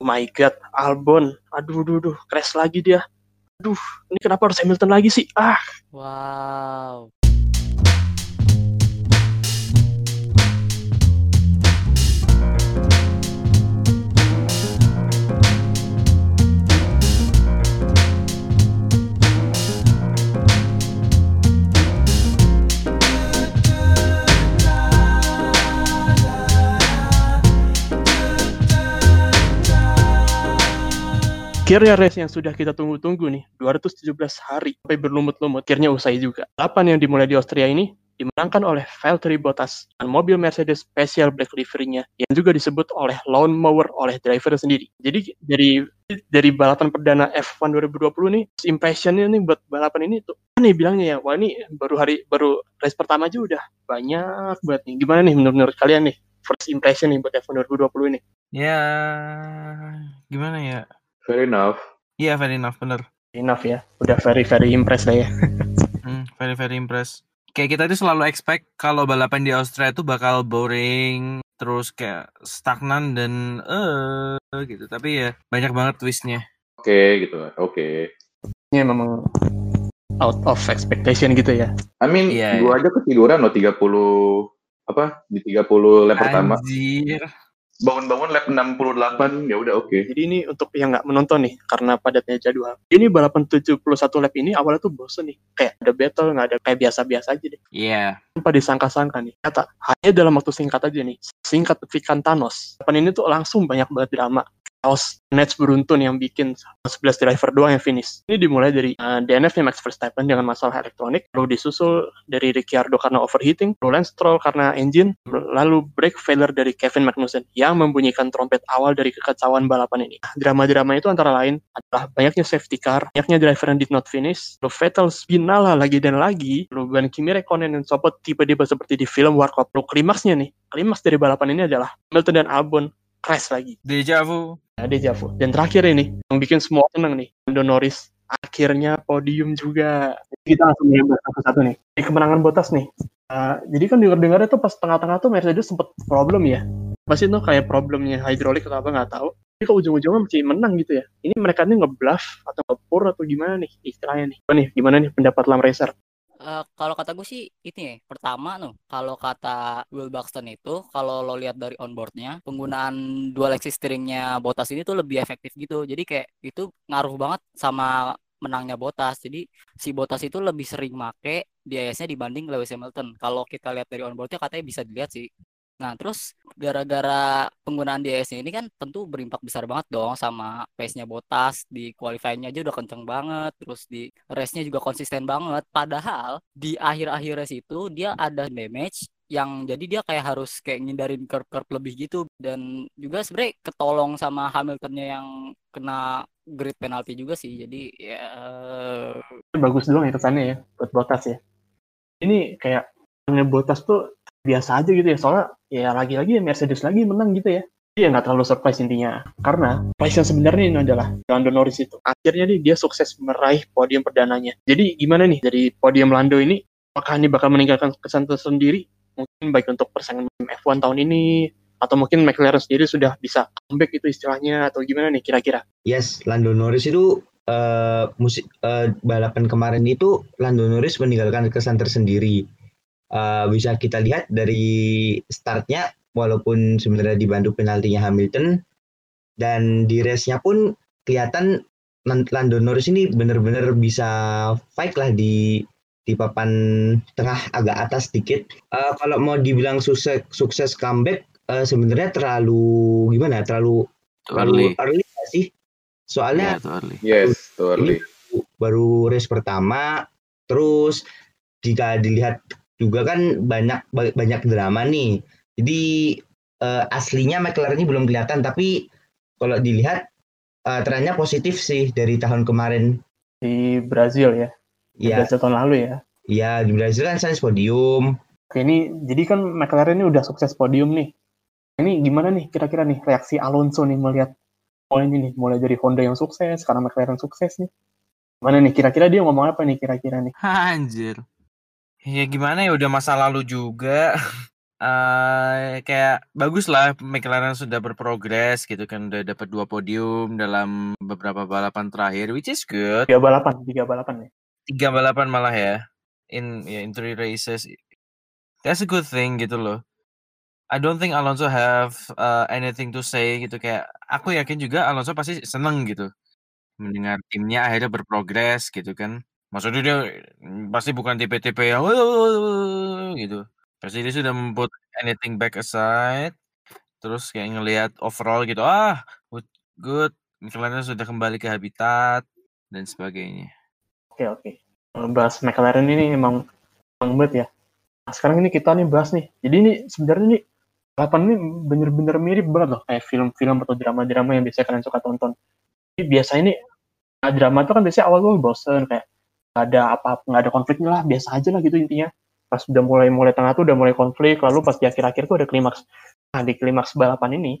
My god, Albon. Aduh, aduh, aduh, crash lagi dia. Aduh, ini kenapa harus Hamilton lagi sih? Ah, Wow. Akhirnya race yang sudah kita tunggu-tunggu nih, 217 hari sampai berlumut-lumut, akhirnya usai juga. Lapan yang dimulai di Austria ini dimenangkan oleh Valtteri Bottas dan mobil Mercedes spesial black livery-nya yang juga disebut oleh lawn mower oleh driver sendiri. Jadi dari dari balapan perdana F1 2020 nih, impressionnya nih buat balapan ini tuh aneh bilangnya ya, wah ini baru hari baru race pertama aja udah banyak banget nih. Gimana nih menurut, menurut kalian nih first impression nih buat F1 2020 ini? Ya, gimana ya? Fair enough. Iya, very enough, bener. Enough ya, udah very very impressed lah ya. Hmm, very very impressed. Kayak kita itu selalu expect kalau balapan di Austria itu bakal boring, terus kayak stagnan dan eh gitu. Tapi ya banyak banget twistnya. Oke gitu. Oke. Ini memang out of expectation gitu ya. I mean, Iya, gua aja ketiduran loh 30 apa di 30 lap pertama. Anjir. Bangun-bangun lap 68 ya udah oke. Jadi ini untuk yang nggak menonton nih, karena padatnya jadwal. Ini balapan 71 lap ini awalnya tuh bosen nih. Kayak ada battle, nggak ada kayak biasa-biasa aja deh. Iya. Tanpa disangka-sangka nih. Kata, hanya dalam waktu singkat aja nih. Singkat Vikan Thanos. Balapan ini tuh langsung banyak banget drama. Chaos Nets beruntun yang bikin 11 driver doang yang finish. Ini dimulai dari uh, DNF-nya Max Verstappen dengan masalah elektronik, lalu disusul dari Ricciardo karena overheating, lalu Lance Stroll karena engine, lalu brake failure dari Kevin Magnussen yang membunyikan trompet awal dari kekacauan balapan ini. Drama-drama itu antara lain adalah banyaknya safety car, banyaknya driver yang did not finish, lalu Vettel spinala lagi dan lagi, lalu ban Kimi Räikkönen dan Sopot tiba-tiba seperti di film Warkop. Lalu klimaksnya nih, klimaks dari balapan ini adalah Hamilton dan Albon crash lagi. Deja vu. Nah, deja vu. Dan terakhir ini, yang bikin semua seneng nih, Lando Norris akhirnya podium juga. Jadi kita langsung mulai satu-satu nih. Di kemenangan Bottas nih. Uh, jadi kan dengar-dengarnya tuh pas tengah-tengah tuh Mercedes sempet problem ya. Pasti tuh kayak problemnya hidrolik atau apa nggak tahu. Tapi ke ujung-ujungnya masih menang gitu ya. Ini mereka ini ngebluff atau ngepur atau gimana nih istilahnya nih. Apa nih, gimana nih pendapat Lam Racer? Eh, kalau kata gue sih ini ya pertama tuh kalau kata Will Buxton itu kalau lo lihat dari onboardnya penggunaan dual axis steeringnya Bottas ini tuh lebih efektif gitu. Jadi kayak itu ngaruh banget sama menangnya Bottas. Jadi si Bottas itu lebih sering make DRS-nya dibanding Lewis Hamilton. Kalau kita lihat dari onboardnya katanya bisa dilihat sih Nah, terus gara-gara penggunaan DRS-nya ini kan tentu berimpak besar banget dong sama pace-nya Bottas di qualifying-nya aja udah kenceng banget, terus di race-nya juga konsisten banget. Padahal di akhir-akhir race itu dia ada damage yang jadi dia kayak harus kayak ngindarin curb-curb lebih gitu dan juga sebenarnya ketolong sama Hamiltonnya yang kena grid penalti juga sih. Jadi ya Bagus doang ya kesannya ya buat Bottas ya. Ini kayak Bottas tuh biasa aja gitu ya. Soalnya ya lagi-lagi Mercedes lagi menang gitu ya. Dia nggak terlalu surprise intinya. Karena prize yang sebenarnya ini adalah Lando Norris itu. Akhirnya nih dia sukses meraih podium perdananya. Jadi gimana nih? Dari podium Lando ini apakah ini bakal meninggalkan kesan tersendiri? Mungkin baik untuk persaingan F1 tahun ini atau mungkin McLaren sendiri sudah bisa comeback itu istilahnya atau gimana nih kira-kira? Yes, Lando Norris itu uh, musik uh, balapan kemarin itu Lando Norris meninggalkan kesan tersendiri. Uh, bisa kita lihat dari startnya walaupun sebenarnya dibantu penaltinya Hamilton dan di race-nya pun kelihatan Lando Norris ini benar-benar bisa fight lah di di papan tengah agak atas sedikit. Uh, kalau mau dibilang sukses sukses comeback uh, sebenarnya terlalu gimana? Terlalu terlalu early, early sih? Soalnya yeah, too early. Yes, too early. baru race pertama, terus jika dilihat juga kan banyak banyak drama nih. Jadi uh, aslinya McLaren ini belum kelihatan, tapi kalau dilihat uh, trennya positif sih dari tahun kemarin di Brazil ya. Di ya. Brazil tahun lalu ya. Iya di Brazil kan saya podium. Oke ini jadi kan McLaren ini udah sukses podium nih. Ini gimana nih kira-kira nih reaksi Alonso nih melihat mulai ini nih mulai dari Honda yang sukses karena McLaren sukses nih. Mana nih kira-kira dia ngomong apa nih kira-kira nih? Anjir. Ya gimana ya udah masa lalu juga. eh kayak bagus lah McLaren sudah berprogres gitu kan udah dapat dua podium dalam beberapa balapan terakhir which is good. Tiga balapan tiga balapan ya? Tiga balapan malah ya in ya, in three races. That's a good thing gitu loh. I don't think Alonso have uh, anything to say gitu kayak aku yakin juga Alonso pasti seneng gitu. Mendengar timnya akhirnya berprogres gitu kan maksudnya dia mm, pasti bukan tipe-tipe yang gitu. Pasti dia sudah put anything back aside terus kayak ngelihat overall gitu ah good, good. McLaren sudah kembali ke habitat dan sebagainya. Oke oke. Bahas McLaren ini emang banget ya. Nah, sekarang ini kita nih bahas nih. Jadi ini sebenarnya nih balapan ini bener-bener mirip banget loh kayak film-film atau drama-drama yang biasanya kalian suka tonton. Jadi biasa ini nah, drama itu kan biasanya awal-awal bosen kayak nggak ada apa nggak ada konfliknya lah biasa aja lah gitu intinya. Pas udah mulai mulai tengah tuh udah mulai konflik lalu pas di akhir-akhir tuh ada klimaks. Nah di klimaks balapan ini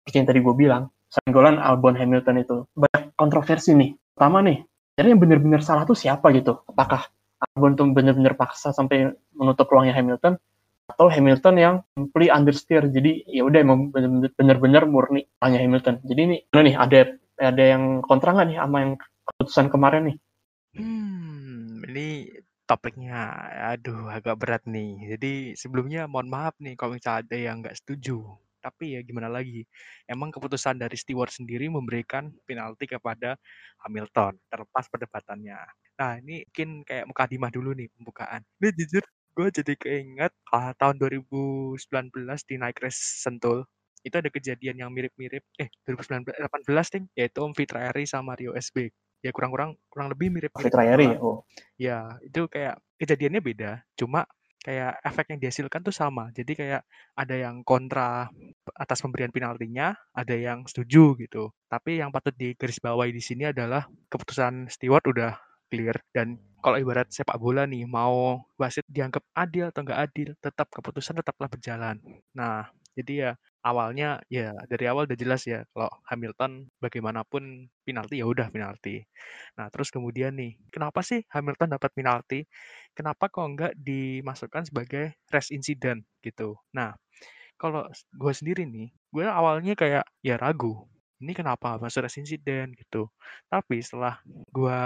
seperti yang tadi gue bilang senggolan Albon Hamilton itu banyak kontroversi nih. Pertama nih jadi yang bener-bener salah tuh siapa gitu? Apakah Albon tuh bener-bener paksa sampai menutup ruangnya Hamilton atau Hamilton yang simply understeer? Jadi ya udah emang bener-bener- murni hanya Hamilton. Jadi ini nih ada ada yang kontra nggak nih sama yang keputusan kemarin nih? Hmm, ini topiknya aduh agak berat nih. Jadi sebelumnya mohon maaf nih kalau misalnya ada yang nggak setuju. Tapi ya gimana lagi? Emang keputusan dari steward sendiri memberikan penalti kepada Hamilton, terlepas perdebatannya. Nah, ini mungkin kayak mukadimah dulu nih pembukaan. Ini jujur gue jadi keinget ah, tahun 2019 di Night Race Sentul itu ada kejadian yang mirip-mirip eh 2019 18 ding yaitu Om Fitra Eri sama Rio SB ya kurang-kurang kurang lebih Fitra Eri lah. ya oh Ya, itu kayak kejadiannya beda, cuma kayak efek yang dihasilkan tuh sama. Jadi kayak ada yang kontra atas pemberian penaltinya, ada yang setuju gitu. Tapi yang patut digarisbawahi di sini adalah keputusan steward udah clear dan kalau ibarat sepak bola nih mau wasit dianggap adil atau nggak adil, tetap keputusan tetaplah berjalan. Nah, jadi ya awalnya ya dari awal udah jelas ya kalau Hamilton bagaimanapun penalti ya udah penalti. Nah, terus kemudian nih, kenapa sih Hamilton dapat penalti? Kenapa kok nggak dimasukkan sebagai race incident gitu? Nah, kalau gue sendiri nih, gue awalnya kayak ya ragu, ini kenapa masuk race incident gitu. Tapi setelah gue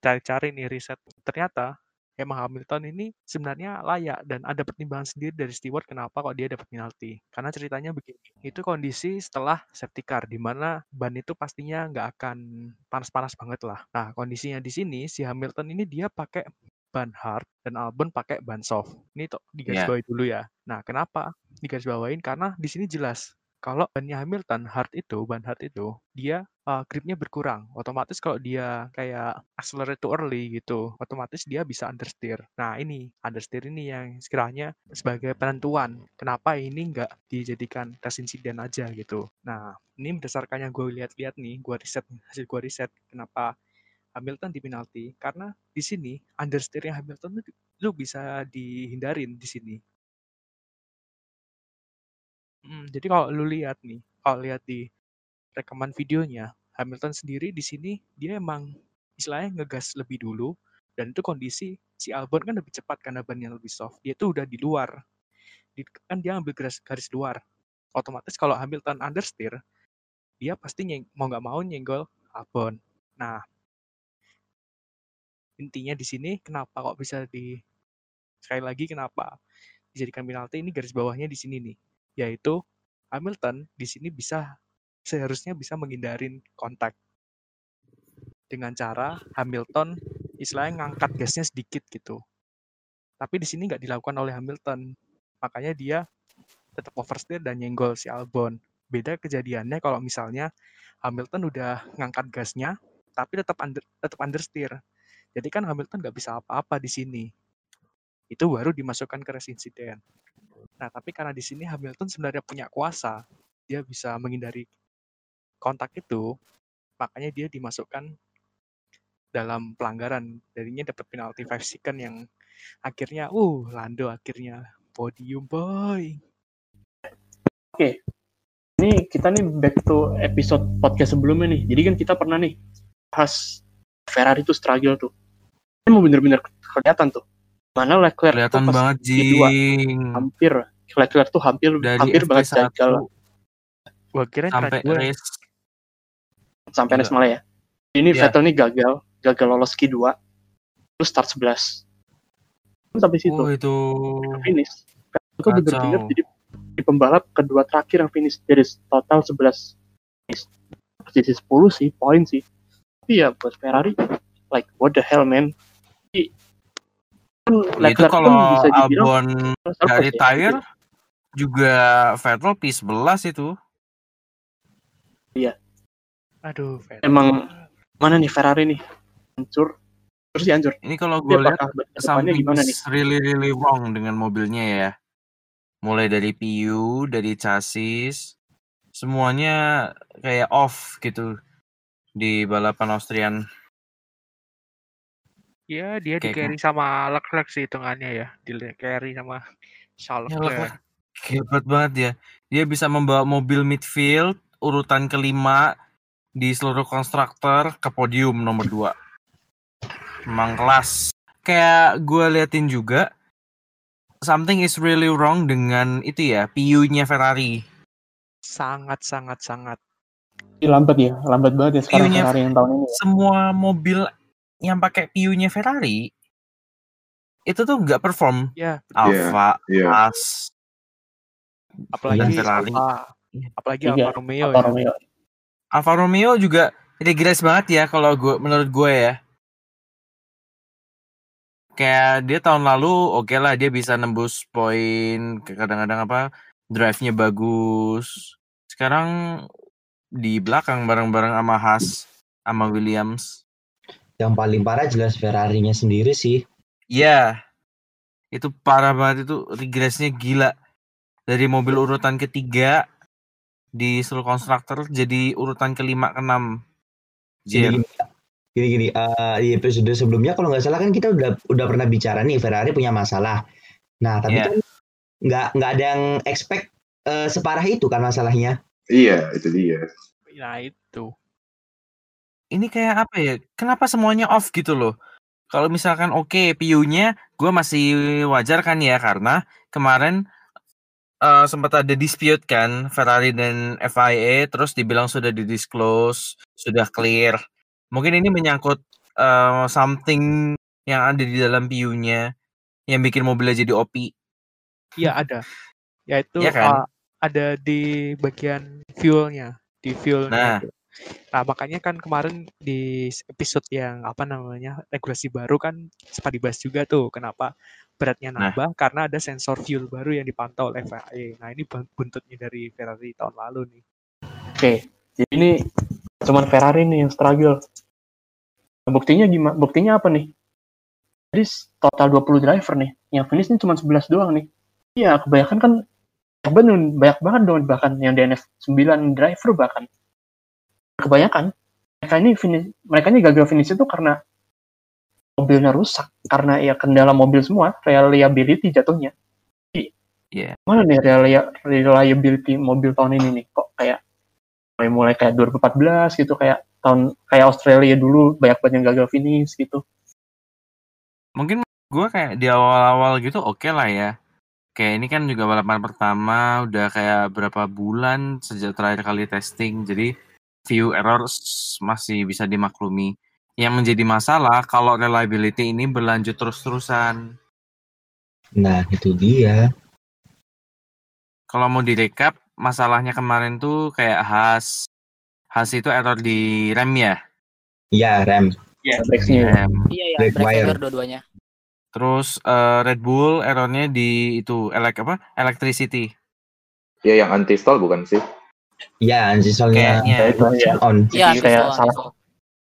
cari-cari nih riset, ternyata emang Hamilton ini sebenarnya layak dan ada pertimbangan sendiri dari steward kenapa kok dia dapat penalti. Karena ceritanya begini, itu kondisi setelah safety car di mana ban itu pastinya nggak akan panas-panas banget lah. Nah, kondisinya di sini si Hamilton ini dia pakai ban hard dan Albon pakai ban soft. Ini tuh digarisbawahi dulu ya. Nah, kenapa digarisbawahin? Karena di sini jelas kalau bannya Hamilton hard itu, ban hard itu, dia uh, gripnya berkurang. Otomatis kalau dia kayak accelerate too early gitu, otomatis dia bisa understeer. Nah ini understeer ini yang sekiranya sebagai penentuan kenapa ini nggak dijadikan tes insiden aja gitu. Nah ini berdasarkan yang gue lihat-lihat nih, gue riset hasil gue riset kenapa Hamilton di penalti karena di sini understeernya Hamilton itu lu bisa dihindarin di sini. Hmm, jadi kalau lu lihat nih, kalau lihat di rekaman videonya, Hamilton sendiri di sini dia emang istilahnya ngegas lebih dulu dan itu kondisi si Albon kan lebih cepat karena bannya lebih soft. Dia tuh udah di luar. Di, kan dia ambil garis, garis luar. Otomatis kalau Hamilton understeer, dia pasti nyeng, mau nggak mau nyenggol Albon. Nah, intinya di sini kenapa kok bisa di sekali lagi kenapa dijadikan penalti ini garis bawahnya di sini nih yaitu Hamilton di sini bisa seharusnya bisa menghindarin kontak dengan cara Hamilton istilahnya ngangkat gasnya sedikit gitu. Tapi di sini nggak dilakukan oleh Hamilton, makanya dia tetap oversteer dan nyenggol si Albon. Beda kejadiannya kalau misalnya Hamilton udah ngangkat gasnya, tapi tetap under, tetap understeer. Jadi kan Hamilton nggak bisa apa-apa di sini. Itu baru dimasukkan ke race incident. Nah, tapi karena di sini Hamilton sebenarnya punya kuasa, dia bisa menghindari kontak itu, makanya dia dimasukkan dalam pelanggaran. Jadinya dapat penalti 5 second yang akhirnya, uh, Lando akhirnya podium boy. Oke, ini kita nih back to episode podcast sebelumnya nih. Jadi kan kita pernah nih bahas Ferrari tuh struggle tuh. Ini mau bener-bener kelihatan tuh. Mana Leclerc kelihatan tuh pas banget Q2 jing hampir Leclerc tuh hampir dari hampir banget FP1 gagal Gua kira sampai race sampai Gila. malah ya. Ini Iya. Vettel nih gagal, gagal lolos Q2, terus start 11. Terus sampai situ, oh itu finish. Vettel tuh bener-bener Kacau. jadi di pembalap kedua terakhir yang finish dari total 11 finish. Posisi 10 sih, poin sih. Tapi ya buat Ferrari, like what the hell man. Jadi, kan Ya, itu Leclerc kalau pun bisa Albon nggak ya. retire juga Vettel P11 itu aduh Vettel. Emang mana nih Ferrari nih? Hancur. Terus ya hancur. Ini kalau gue lihat something gimana nih? really really wrong dengan mobilnya ya. Mulai dari PU dari chassis semuanya kayak off gitu di balapan Austrian. Ya dia di carry sama Leclerc sih hitungannya ya. Di carry sama Charles Ya, Leclerc. Hebat banget ya dia bisa membawa mobil midfield urutan kelima di seluruh konstruktor ke podium nomor 2 emang kelas kayak gue liatin juga something is really wrong dengan itu ya PU-nya Ferrari sangat sangat sangat lambat ya lambat banget ya sekarang Ferrari yang tahun ini ya. semua mobil yang pakai PU-nya Ferrari itu tuh nggak perform ya Alfa, Iya. As, apalagi Ferrari. Alfa apalagi Iya, Alfa Romeo Alfa ya. Alfa Romeo juga regress banget ya kalau gue menurut gue ya. Kayak dia tahun lalu oke lah dia bisa nembus poin kadang-kadang apa drive-nya bagus. Sekarang di belakang bareng-bareng sama Haas sama Williams. Yang paling parah jelas Ferrari-nya sendiri sih. Iya. Itu parah banget itu regressnya gila. Dari mobil urutan ketiga di seluruh konstruktor jadi urutan kelima keenam. Jadi gini, gini, gini eh, di episode sebelumnya kalau nggak salah kan kita udah udah pernah bicara nih Ferrari punya masalah. Nah tapi Iya. kan nggak nggak ada yang expect eh, separah itu kan masalahnya. Iya, itu dia. nah itu ini kayak apa ya? Kenapa semuanya off gitu loh? Kalau misalkan oke PU-nya gue masih wajar kan ya karena kemarin eh, sempat ada dispute kan Ferrari dan FIA terus dibilang sudah didisclose, sudah clear. Mungkin ini menyangkut eh, something yang ada di dalam PU-nya yang bikin mobilnya jadi OP. Iya ada. Yaitu Iya kan? uh, ada di bagian fuelnya, di fuelnya. Nah. itu. Nah makanya kan kemarin di episode yang apa namanya regulasi baru kan sempat dibahas juga tuh kenapa beratnya Nah. nambah karena ada sensor fuel baru yang dipantau oleh FIA. Nah ini bun- buntutnya dari Ferrari tahun lalu nih. oke jadi ini cuman Ferrari nih yang struggle Nah, buktinya gimana buktinya apa nih jadi total 20 driver nih yang finish ini cuma 11 doang nih iya kebanyakan kan kebanyakan banyak banget dong bahkan yang DNF 9 driver bahkan kebanyakan mereka ini finish mereka ini gagal finish itu karena mobilnya rusak karena ya kendala mobil semua reliability jatuhnya Iya. mana nih relia- reliability mobil tahun ini nih kok kayak mulai mulai kayak 2014 gitu kayak tahun kayak Australia dulu banyak banget yang gagal finish gitu Mungkin gue kayak di awal-awal gitu oke lah ya. Kayak ini kan juga balapan pertama, udah kayak berapa bulan sejak terakhir kali testing, jadi few errors masih bisa dimaklumi. Yang menjadi masalah kalau reliability ini berlanjut terus-terusan. Nah itu dia. Kalau mau direkap, masalahnya kemarin tuh kayak Has, Has itu error di rem ya. Ya rem. ya breaknya rem. Iya ya, Black break wire. dua-duanya. Terus eh, Red Bull errornya di itu elek apa? Electricity. Ya yang anti stall bukan sih? Ya ansisolnya Kayaknya. itu ya on. Iya, Jadi kayak anti-stall, salah.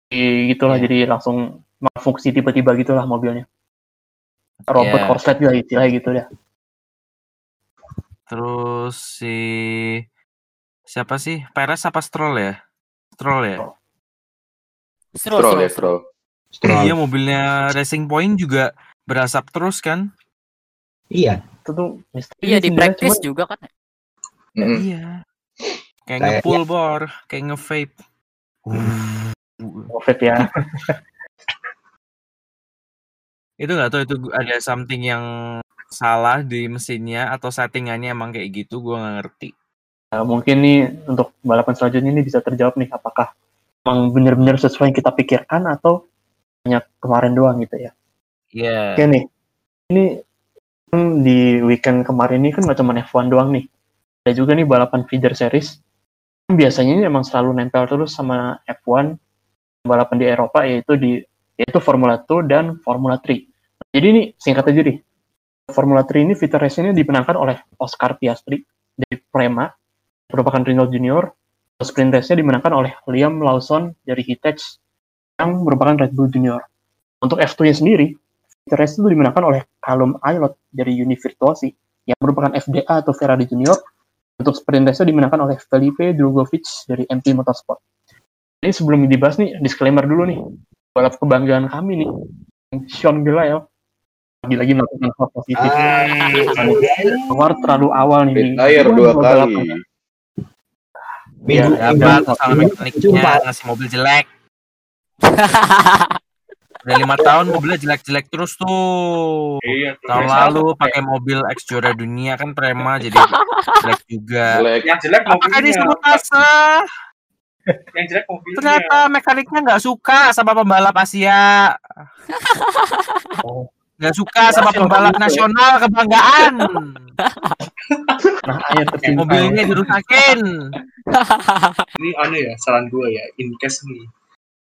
Gitulah Iya. jadi langsung fungsi tiba-tiba gitulah mobilnya robot Iya. korslet juga istilahnya gitu ya Terus si siapa sih? Perez apa Stroll ya? Stroll ya? Stroll, Stroll ya, stroll, Stroll. Stroll. Iya mobilnya Racing Point juga berasap terus kan? Iya. itu tuh misteri Iya di practice cuman juga kan. Mm-mm. Iya. Kayak Kayak- ngepull bor, kayak nge-vape. COVID ya itu nggak tahu itu ada something yang salah di mesinnya atau settingannya emang kayak gitu gue nggak ngerti Nah, mungkin nih untuk balapan selanjutnya ini bisa terjawab nih apakah emang benar-benar sesuai yang kita pikirkan atau hanya kemarin doang gitu ya. Iya Oke nih, ini kan di weekend kemarin ini kan nggak cuma F1 doang nih. Ada juga nih balapan feeder series. Biasanya ini emang selalu nempel terus sama F1 balapan di Eropa yaitu di yaitu Formula 2 dan Formula 3. Jadi ini singkat aja nih. Formula 3 ini feeder race ini dimenangkan oleh Oscar Piastri dari Prema, merupakan Renault Junior. Sprint race-nya dimenangkan oleh Liam Lawson dari Hitech yang merupakan Red Bull Junior. Untuk F2-nya sendiri, feeder race itu dimenangkan oleh Callum Aylott dari Uni Virtuosi yang merupakan FDA atau Ferrari Junior. Untuk sprint race-nya dimenangkan oleh Felipe Drugovich dari MP Motorsport. Ini sebelum dibahas nih, disclaimer dulu nih. Balap kebanggaan kami nih, Sean Gelael lagi-lagi melakukan hal positif. Keluar terlalu awal nih. Retire dua Gua kali. Ya, dapat minggu- mekaniknya ngasih mobil jelek udah lima tahun mobilnya jelek-jelek terus tuh Iya, tahun lalu pakai mobil ex juara dunia kan prema jadi jelek juga Jelek. yang jelek apakah mobilnya. disebut asa Yang jelek mobilnya. ternyata mekaniknya nggak suka sama pembalap Asia nggak suka sama pembalap nasional kebanggaan Nah, tercinta. mobilnya dirusakin Ini aneh ya, saran gue ya. In case nih,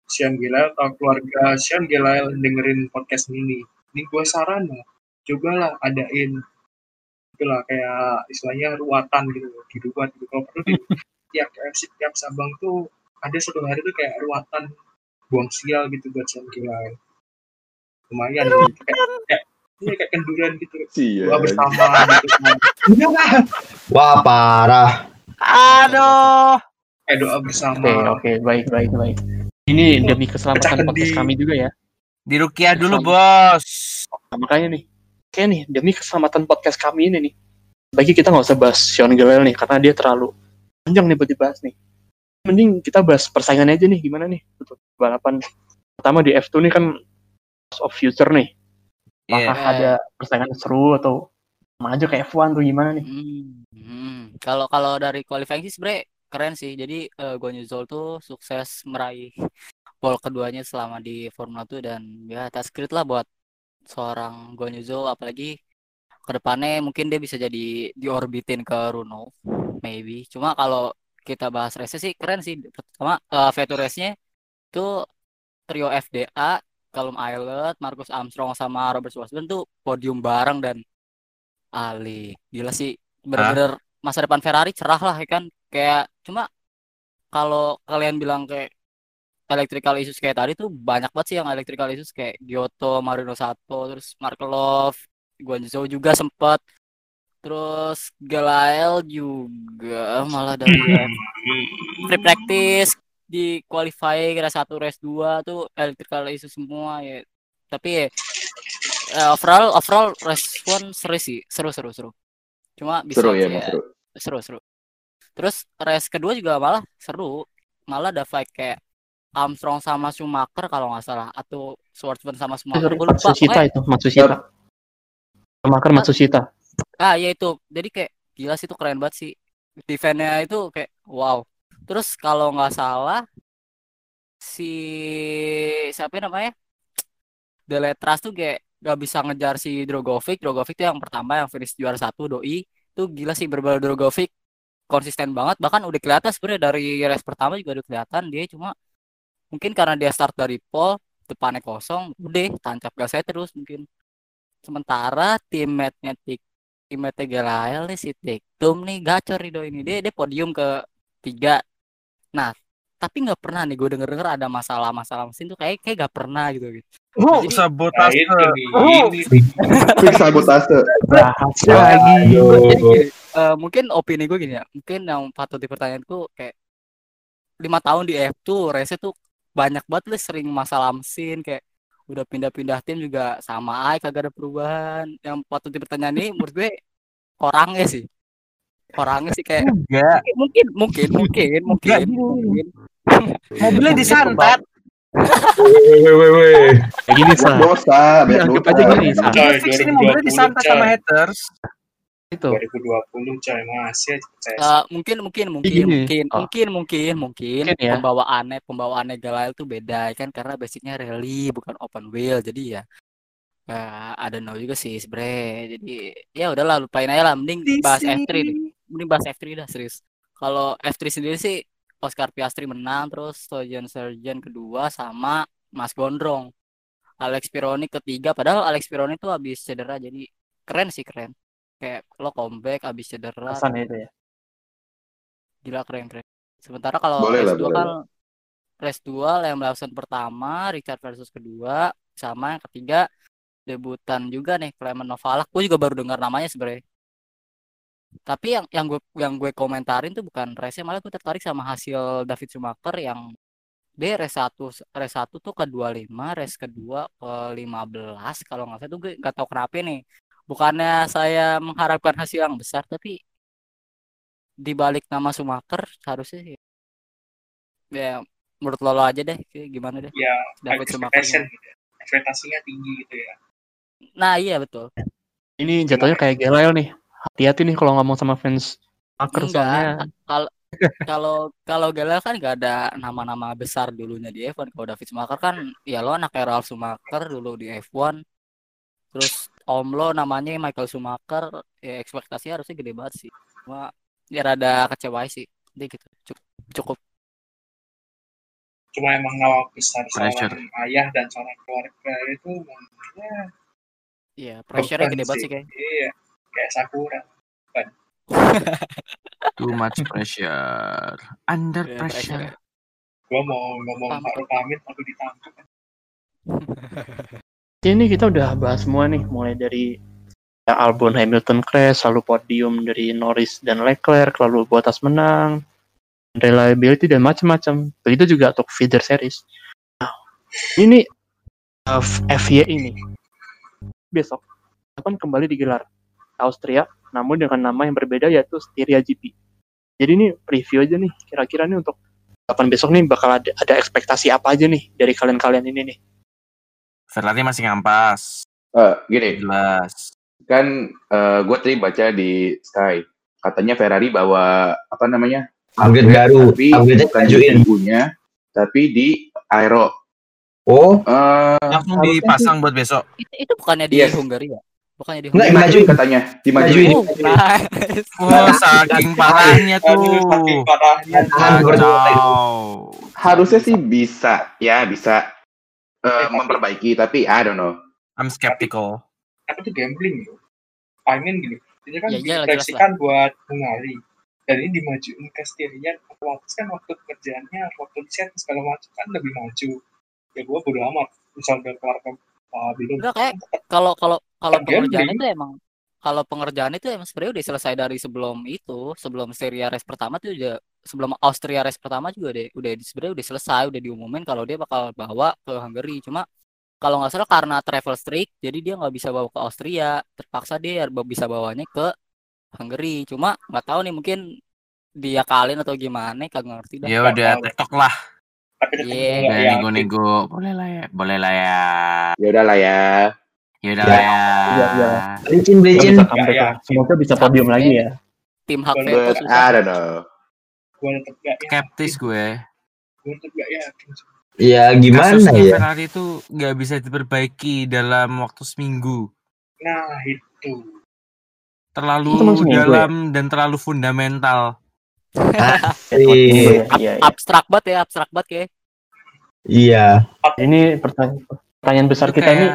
Sean Gelael atau keluarga Sean Gelael dengerin podcast ini. Ini gue saran lah, cobalah adain itulah kayak istilahnya ruatan gitu diruat gitu kalau perlu di tiap KFC tiap Sabang tuh ada satu hari tuh kayak ruatan buang sial gitu buat Sean Gelael lumayan gitu kayak kayak ini kayak kenduran gitu Sia. doa bersama gitu kan. Wah parah. aduh kayak doa Oke, bersama oke, baik, baik, baik. Ini demi keselamatan podcast kami juga ya. di Rukiah dulu bos Nah, makanya nih, kayak nih demi keselamatan podcast kami ini nih. Bagi kita nggak usah bahas Sean Gelael nih, karena dia terlalu panjang nih buat dibahas nih. Mending kita bahas persaingan aja nih, gimana nih untuk balapan. Pertama di F2 nih kan Race of Future nih. Apakah Iya. ada persaingan seru atau sama aja kayak F1 tuh gimana nih? Hmm, hmm. Kalau kalau dari qualifying sih sebenarnya keren sih. Jadi eh, Guan Yu Zhou tuh sukses meraih pole keduanya selama di Formula 2 dan ya atas credit lah buat seorang Guan Yu Zhou apalagi ke depannya mungkin dia bisa jadi diorbitin ke Runo maybe. Cuma kalau kita bahas race sih keren sih. Pertama uh, Veto race-nya itu trio FDA Callum Aylott, Marcus Armstrong sama Robert Schwarzman tuh podium bareng dan Ali. Gila sih. Bener-bener masa depan Ferrari cerah lah ya kan? Kayak cuma kalau kalian bilang kayak electrical issues kayak tadi tuh banyak banget sih yang electrical issues kayak Giotto, Marino Sato, terus Markelov, Guanzhou juga sempet terus Gelael juga malah dari free practice di qualifying race 1 race 2 tuh electrical issues semua ya tapi ya eh, overall overall race 1 seru sih seru seru seru cuma bisa Seru ya, Mas. Seru. seru seru terus race kedua juga malah seru malah ada fight kayak Armstrong sama Schumacher kalau nggak salah atau Schwartzman sama Schumacher Sorry, gue lupa Matsushita itu, Matsushita. Schumacher Matsushita. Ah ya itu. Jadi kayak gila sih itu keren banget sih. Defense-nya itu kayak wow. Terus kalau nggak salah si siapa namanya? Deletras tuh kayak gak bisa ngejar si Drogovic. Drogovic tuh yang pertama yang finish juara satu doi. Tuh gila sih berbal Drogovic konsisten banget. Bahkan udah kelihatan sebenarnya dari race pertama juga udah kelihatan dia. Cuma mungkin karena dia start dari pole depannya kosong udah tancap gasnya terus mungkin. Sementara teammate-nya Tik teammate Gelael nih si Tiktum nih gacor nih doi ini dia dia podium ke tiga nah tapi nggak pernah nih gue denger denger ada masalah-masalah mesin tuh kayak kayak gak pernah gitu gitu Oh, Jadi- Nah, sabotase. Oh. sabotase. Rahasia Wah, lagi. eh, mungkin opini gue gini ya mungkin yang patut dipertanyaanku kayak lima tahun di F2 race tuh banyak banget lah sering masalah mesin kayak udah pindah-pindah tim juga sama aja kagak ada perubahan yang patut dipertanyakan ini menurut gue orangnya sih orangnya sih kayak Enggak. mungkin mungkin mungkin mungkin Enggak, mungkin Mobilnya disantet. Weh. Kayak gini, Banyak Sa. dosa, anggap aja gini, Sa. Coy, Fix ini mobilnya 2020, disantai sama haters. Itu. 2020 coy masih percaya. Eh, mungkin mungkin mungkin gini. mungkin Oh. mungkin mungkin mungkin Mungkin ya. pembawaannya pembawaannya Galail tuh beda kan karena basicnya rally bukan open wheel. Jadi ya eh, ada no juga sih sebenernya jadi ya udahlah lupain aja lah. Mending bahas F3 deh. Mending bahas F3 dah serius. Kalau F3 sendiri sih Oscar Piastri menang terus Stojan Sargent kedua sama Mas Gondrong. Alex Pironi ketiga padahal Alex Pironi tuh habis cedera jadi keren sih keren kayak lo comeback habis cedera Hasan itu ya. Gila keren keren. Sementara kalau Boleh race lah, 2 boleh kan race 2 Liam Lawson pertama, Richard versus kedua, sama yang ketiga debutan juga nih Clement Novalak. Gue juga baru dengar namanya sebenarnya. Tapi yang yang gue yang gue komentarin tuh bukan race malah gue tertarik sama hasil David Schumacher yang dia race 1 race 1 tuh ke 25, race kedua ke 15 kalau nggak salah tuh gue nggak tahu kenapa nih. Bukannya saya mengharapkan hasil yang besar tapi di balik nama Sumaker harusnya sih ya menurut lo, lo aja deh gimana deh ya David Sumaker gitu ya. ekspektasinya tinggi gitu ya nah iya betul Ini jatuhnya kayak Gelael nih. Hati-hati nih kalau ngomong sama fans Maker soalnya. kalau kalau kalau Galil kan nggak ada nama-nama besar dulunya di F1 kalau David Sumaker kan ya lo anak Ralf Sumaker dulu di F1 terus om lo namanya Michael Sumaker ya ekspektasinya harusnya gede banget sih cuma ya rada kecewa sih jadi gitu cukup, cukup cuma emang nama besar Pressure. seorang ayah dan seorang keluarga itu ya ya pressure-nya gede banget sih kayak iya kayak Sakura Too much pressure. Under Ya, pressure. pressure. gua mau ngomong. Pak Rupamit aku ditangkap Ini kita udah bahas semua nih, mulai dari ya, Albon Hamilton crash, lalu podium dari Norris dan Leclerc, lalu Bottas menang, reliability dan macam-macam. Begitu juga untuk feeder series. Nah, ini uh, FY ini besok akan kembali digelar Austria, namun dengan nama yang berbeda yaitu Styria GP. Jadi ini preview aja nih, kira-kira nih untuk kapan besok nih bakal ada, ada ekspektasi apa aja nih dari kalian-kalian ini nih. Ferrari masih ngampas. Eh, gini, Jelas. kan gue tadi baca di Sky. Katanya Ferrari bawa apa namanya Upgrade baru, tapi upgrade bukan di tubuhnya tapi di aero. Oh, Eh, Langsung dipasang buat besok. itu, itu bukannya di Yes. Hungary ya? Bukannya di Nggak, Hungary? dimajuin. Katanya dimajuin. Majuin. Oh, nice. Wah, saking parahnya Aduh, saking tuh. parahnya harusnya sih bisa ya bisa eh, Eh, tapi- memperbaiki tapi I don't know. I'm skeptical. tapi itu gambling loh I mean gini ini kan Ya, diproyeksikan buat Hungari dan ini dimajuin ke Styrian otomatis kan waktu kerjaannya waktu set segala macam kan lebih maju. Ya gua bodo amat. Misal udah kelar ke uh, Enggak kayak kalau kalau kalau gambling. itu emang kalau pengerjaan itu emang sebenarnya udah selesai dari sebelum itu, sebelum Serie race pertama tuh udah sebelum Austria race pertama juga deh udah sebenarnya udah selesai, udah diumumin kalau dia bakal bawa ke Hungary. Cuma kalau nggak salah karena travel strict, jadi dia nggak bisa bawa ke Austria, terpaksa dia bisa bawanya ke Hungary. Cuma nggak tahu nih mungkin dia kalin atau gimana, kagak ngerti dah. Ya udah, TikTok lah. Iya. Udah yakin. nego-nego. Boleh lah ya. Boleh lah ya. ya udahlah ya Ya udah Ya. lah ya. Iya, iya. Licin, Semoga bisa comeback Ya, ya. lah. Semoga bisa podium lagi ya. Tim hak susah. I don't know Skeptis gue. gak yakin Ya gimana Kasusnya ya? Ferrari itu nggak bisa diperbaiki dalam waktu seminggu. nah itu Terlalu Itu seminggu dalam dan terlalu fundamental. Asik. Iya, iya. Abstrak banget ya, abstrak banget kayak. Iya. Ini pertanyaan, pertanyaan besar Itu kita ini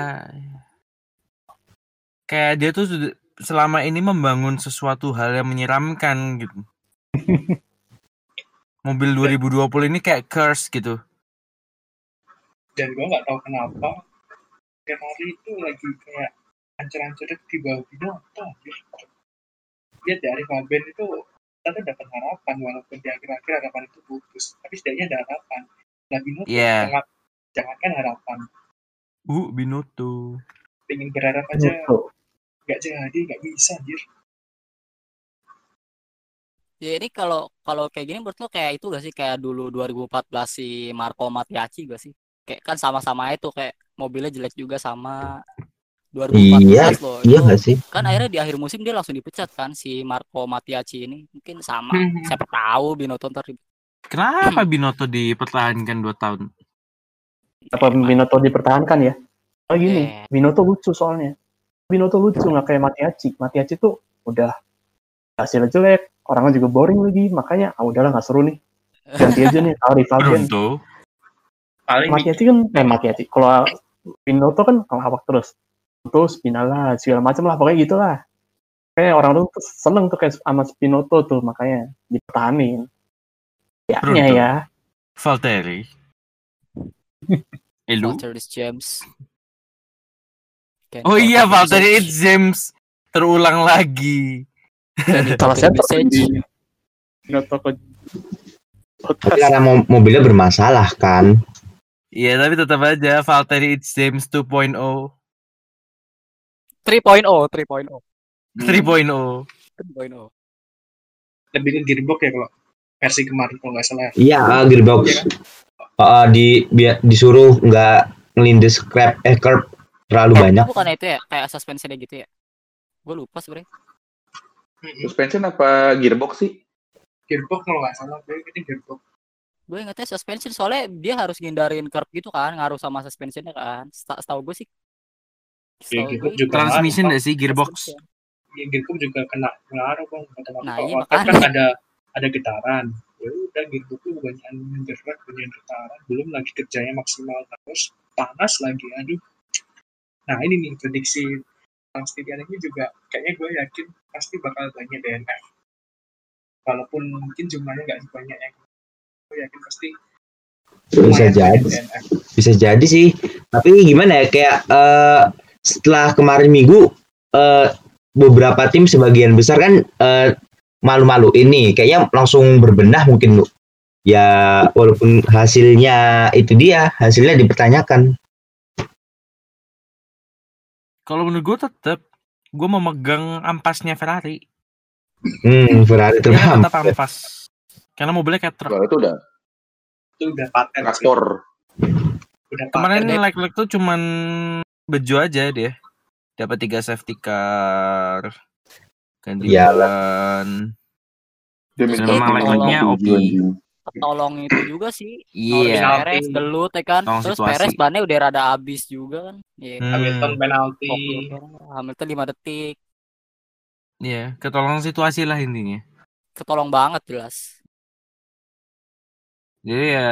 kayak dia tuh sudah selama ini membangun sesuatu hal yang menyeramkan gitu. Mobil 2020 ini kayak curse gitu. dan gua nggak tahu kenapa Ferrari itu lagi kayak hancur-hancurnya di bawah Binotto anjir. Lihat dari Fabian itu kita tuh dapat harapan walaupun di akhir-akhir harapan itu putus tapi setidaknya ada harapan nah Binotto Iya. jangan jangankan harapan Uh, Binotto. pengen berharap aja Tuh. Nggak jadi nggak bisa anjir Ya ini kalau kalau kayak gini menurut lo kayak itu gak sih kayak dulu 2014 si Marco Matiaci gak sih? kayak kan sama-sama itu kayak mobilnya jelek juga sama Iya, 2014 loh Iya itu nggak sih? kan akhirnya di akhir musim dia langsung dipecat kan si Marco Matiaci ini mungkin sama Hmm. siapa tahu Binotto ntar. Kenapa Binotto dipertahankan 2 tahun? Apa Binotto dipertahankan ya? Oh gini, Eh. Binotto lucu soalnya. Binotto lucu nggak kayak Matiaci. Matiaci tuh udah hasilnya jelek, orangnya juga boring lagi, makanya ah udahlah nggak seru nih. Ganti aja nih, Ari Fabian. Paling Matiaci kan, eh Matiaci. Kalau Binotto kan ngelawak terus. Terus Spinala, segala macam lah, pokoknya gitulah. Kayak orang tuh tuh seneng tuh kayak sama Spinotto tuh, makanya dipertahanin. Ya, ya. Valtteri. Elu. Walter James Ken Oh iya, Message. It's James terulang lagi. Salah Tapi karena mo- mobilnya bermasalah kan. Iya, tapi tetap aja Valtteri It's James 2.0. 3.0 3.0 3.0. 3.0 lebih ke gearbox ya kalau versi kemarin kalau nggak salah. Iya, ah, gearbox. Iya kan? Ah, di biar disuruh nggak ngelindes scrap eh curb terlalu banyak. bukan itu ya kayak suspensionnya gitu ya gue lupa sebenarnya Mm-mm. Suspension apa gearbox sih? Gearbox kalau nggak salah, gue ini gearbox. gue ingetnya suspension soalnya dia harus ngindarin curb gitu kan ngaruh sama suspensionnya kan Seta- setahu gue sih Ya, Setahu gitu gue juga. Transmission nggak sih gearbox? suspension. Ya, gearbox juga kena pengaruh bang. Kata Nah, iya, kan ada ada getaran. Ya udah gearbox tuh banyak gerak, banyak getaran. Belum lagi kerjanya maksimal terus panas lagi. Aduh. Nah ini nih prediksi Stadion ini juga kayaknya gue yakin pasti bakal banyak DNF. Walaupun mungkin jumlahnya nggak sebanyak yang gue yakin pasti Bisa jadi. DNF. Bisa jadi sih. Tapi gimana ya kayak eh, setelah kemarin minggu eh, beberapa tim sebagian besar kan eh, malu-malu ini kayaknya langsung berbenah mungkin lu. Ya walaupun hasilnya itu dia, hasilnya dipertanyakan. Kalau menurut gue tetap gue memegang ampasnya Ferrari. Hmm, Ferrari kan terham. tetap ampas. Karena mobilnya kayak truk. Wah, itu udah Itu udah paten. sih. traktor. Udah Kemarin paten. leg-leg tuh cuman bejo aja dia. Dapat tiga safety car. Ganti tolong ketolong. tujuh, OP. ketolong itu juga sih Iya. Norris Perez gelut ya kan Tolong terus situasi. Perez bannya udah rada abis juga kan Iya. Hmm, Hamilton penalti. Hamilton 5 detik Iya, ketolong situasi lah intinya. ketolong banget jelas Jadi ya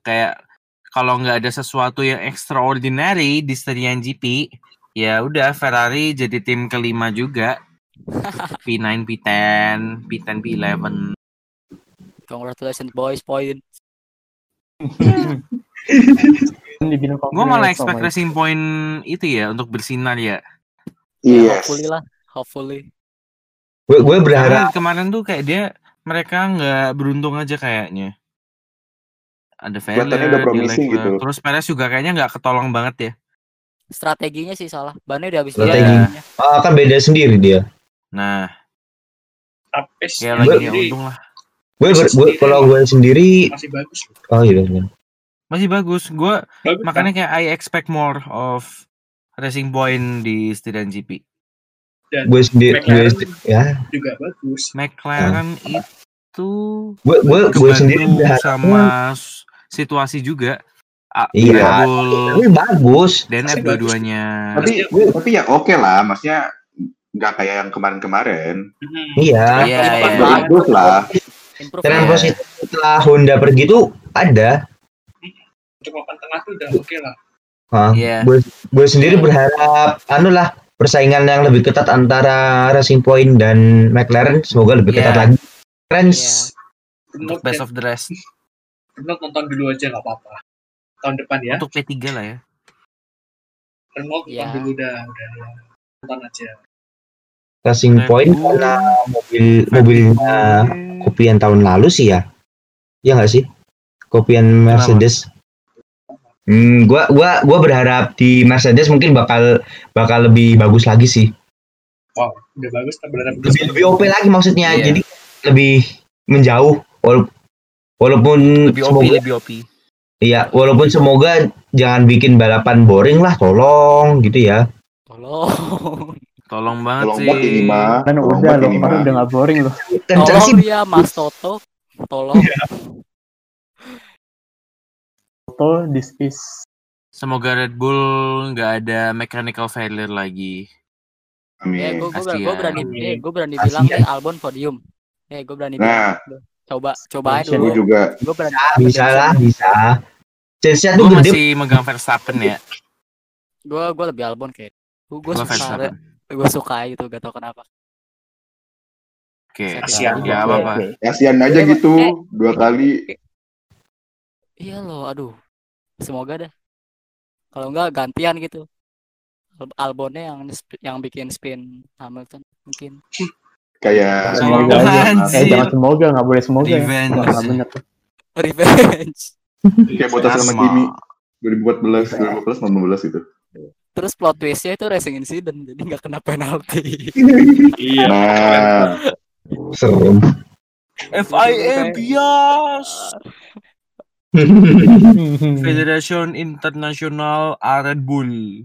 kayak kalau nggak ada sesuatu yang extraordinary di Styrian GP, ya udah Ferrari jadi tim kelima juga. P9, P10, P10, P11. Congratulations boys point dibilang Gue malah expect Racing Point itu ya untuk bersinar ya. Yes. hopefully lah hopefully Gue gue berharap Karena kemarin tuh kayak dia mereka nggak beruntung aja kayaknya. Ada promising gitu. Terus Perez juga kayaknya nggak ketolong banget ya. strateginya sih salah bannya udah habis Strategi. dia. ah, kan beda sendiri dia. Nah, Tapi Gue- lagi sendiri untung lah. Gue ber- gue- kalau gue sendiri masih bagus. oh iya iya. Masih bagus. Gue Bagus makanya kayak I expect more of Racing Point di Styrian GP. Dan gue sendiri gue McLaren sendiri- ya juga bagus. McLaren itu gue gue gue sendiri sama situasi juga. A- Iya. Tapi bagus. Bagus. dua-duanya. Tapi tapi ya oke lah, maksudnya nggak kayak yang kemarin-kemarin. Hmm. Iya. Iya, iya. Bagus lah. Improve Tren lah. positif setelah Honda pergi tuh ada. Untuk papan tengah tuh udah oke lah. Hah, Iya. gue gue sendiri berharap anu lah persaingan yang lebih ketat antara Racing Point dan McLaren semoga lebih Iya. ketat lagi. Friends, Iya. Untuk Renault best ya, of the rest. Renault nonton dulu aja nggak apa-apa. Tahun depan ya. Untuk P3 lah ya. Renault Iya. nonton dulu dah, udah ya. Nonton aja. Racing Point karena mobil mobilnya kopian tahun lalu sih ya. Ya nggak sih? Kopian Mercedes. Hmm, gua gua gua berharap di Mercedes mungkin bakal bakal lebih bagus lagi sih. Wow, udah bagus berharap Lebih lebih OP lagi maksudnya. Iya. Jadi lebih menjauh wala- walaupun Lebih OP, semoga lebih OP. Iya, walaupun semoga jangan bikin balapan boring lah, tolong gitu ya. Tolong. Tolong banget Tolong sih. banget ini mah. Kan Tolong udah loh, kemarin mah. udah gak boring loh. Tolong ya Mas Toto. Tolong. Toto, this is Semoga Red Bull nggak ada mechanical failure lagi. Eh, Amin. gue gue Kasihan. berani, eh, gue berani Kasihan. bilang nih Albon podium. Eh, gue berani Nah. bilang. Coba, coba aja dulu. Gue juga. Gue berani. Bisa lah, bisa. Chelsea tuh Gue gede. masih megang Verstappen ya. Gue gue lebih Albon kayak. Gue gue Gue. Gue suka itu gak tau kenapa. Oke, Kasihan. ya apa apa. Kasihan aja Eh, gitu. eh. Dua kali. Iya loh, aduh. Semoga dah. Kalau enggak gantian gitu. Al- Albonnya yang yang bikin spin Hamilton mungkin. Kayak. semoga aja. Eh jangan semoga, nggak boleh semoga ya. Revenge. Tuh. Revenge. Kayak Botas sama. Kimi. 2014, 2014, 2015 gitu. Terus plot twistnya itu racing incident jadi nggak kena penalti. Iya. Nah, Serem. FIA bias. Federation International Red Bull.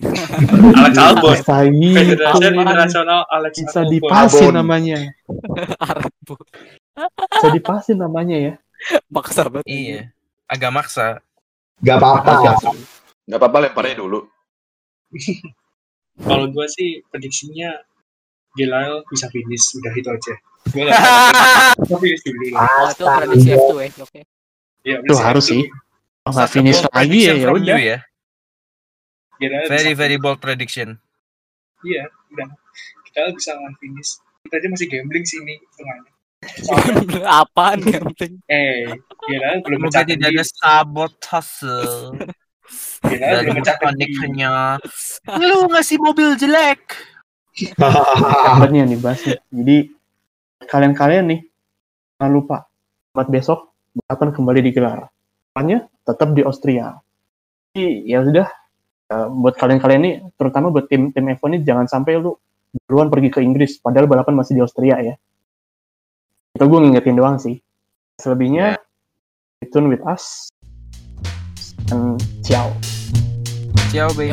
Alex Albon. Albon. Internasional Alex bisa dipasin namanya. Red Bull. Bisa dipasin namanya ya. Maksa banget. Iya. Agak maksa. Gak apa-apa. nggak apa-apa lemparnya dulu. Kalau gue sih prediksinya Gilael bisa finish. Udah itu aja. Gue gak tahu. finish dulu lah. Itu prediksi F2 ya. Oke. Ya, Itu harus sih. Oh, nggak finish lagi ya ya udah. ya. Very very bold prediction. Iya, udah. Gilael bisa nggak finish. Kita aja masih gambling sih ini Apaan yang penting? eh, Gilael belum pecah tidak ada sabotase Kendi. mekaniknya. Lu ngasih mobil jelek. Dapatnya nih bahasnya. Jadi kalian-kalian nih jangan lupa buat besok balapan kembali digelar. Balapannya tetap di Austria. Jadi ya sudah eh, buat kalian-kalian nih terutama buat tim tim F1 ini jangan sampai lu duluan pergi ke Inggris padahal balapan masih di Austria ya. Itu gue ngingetin doang sih. Selebihnya stay tune with us 嗯，交交呗。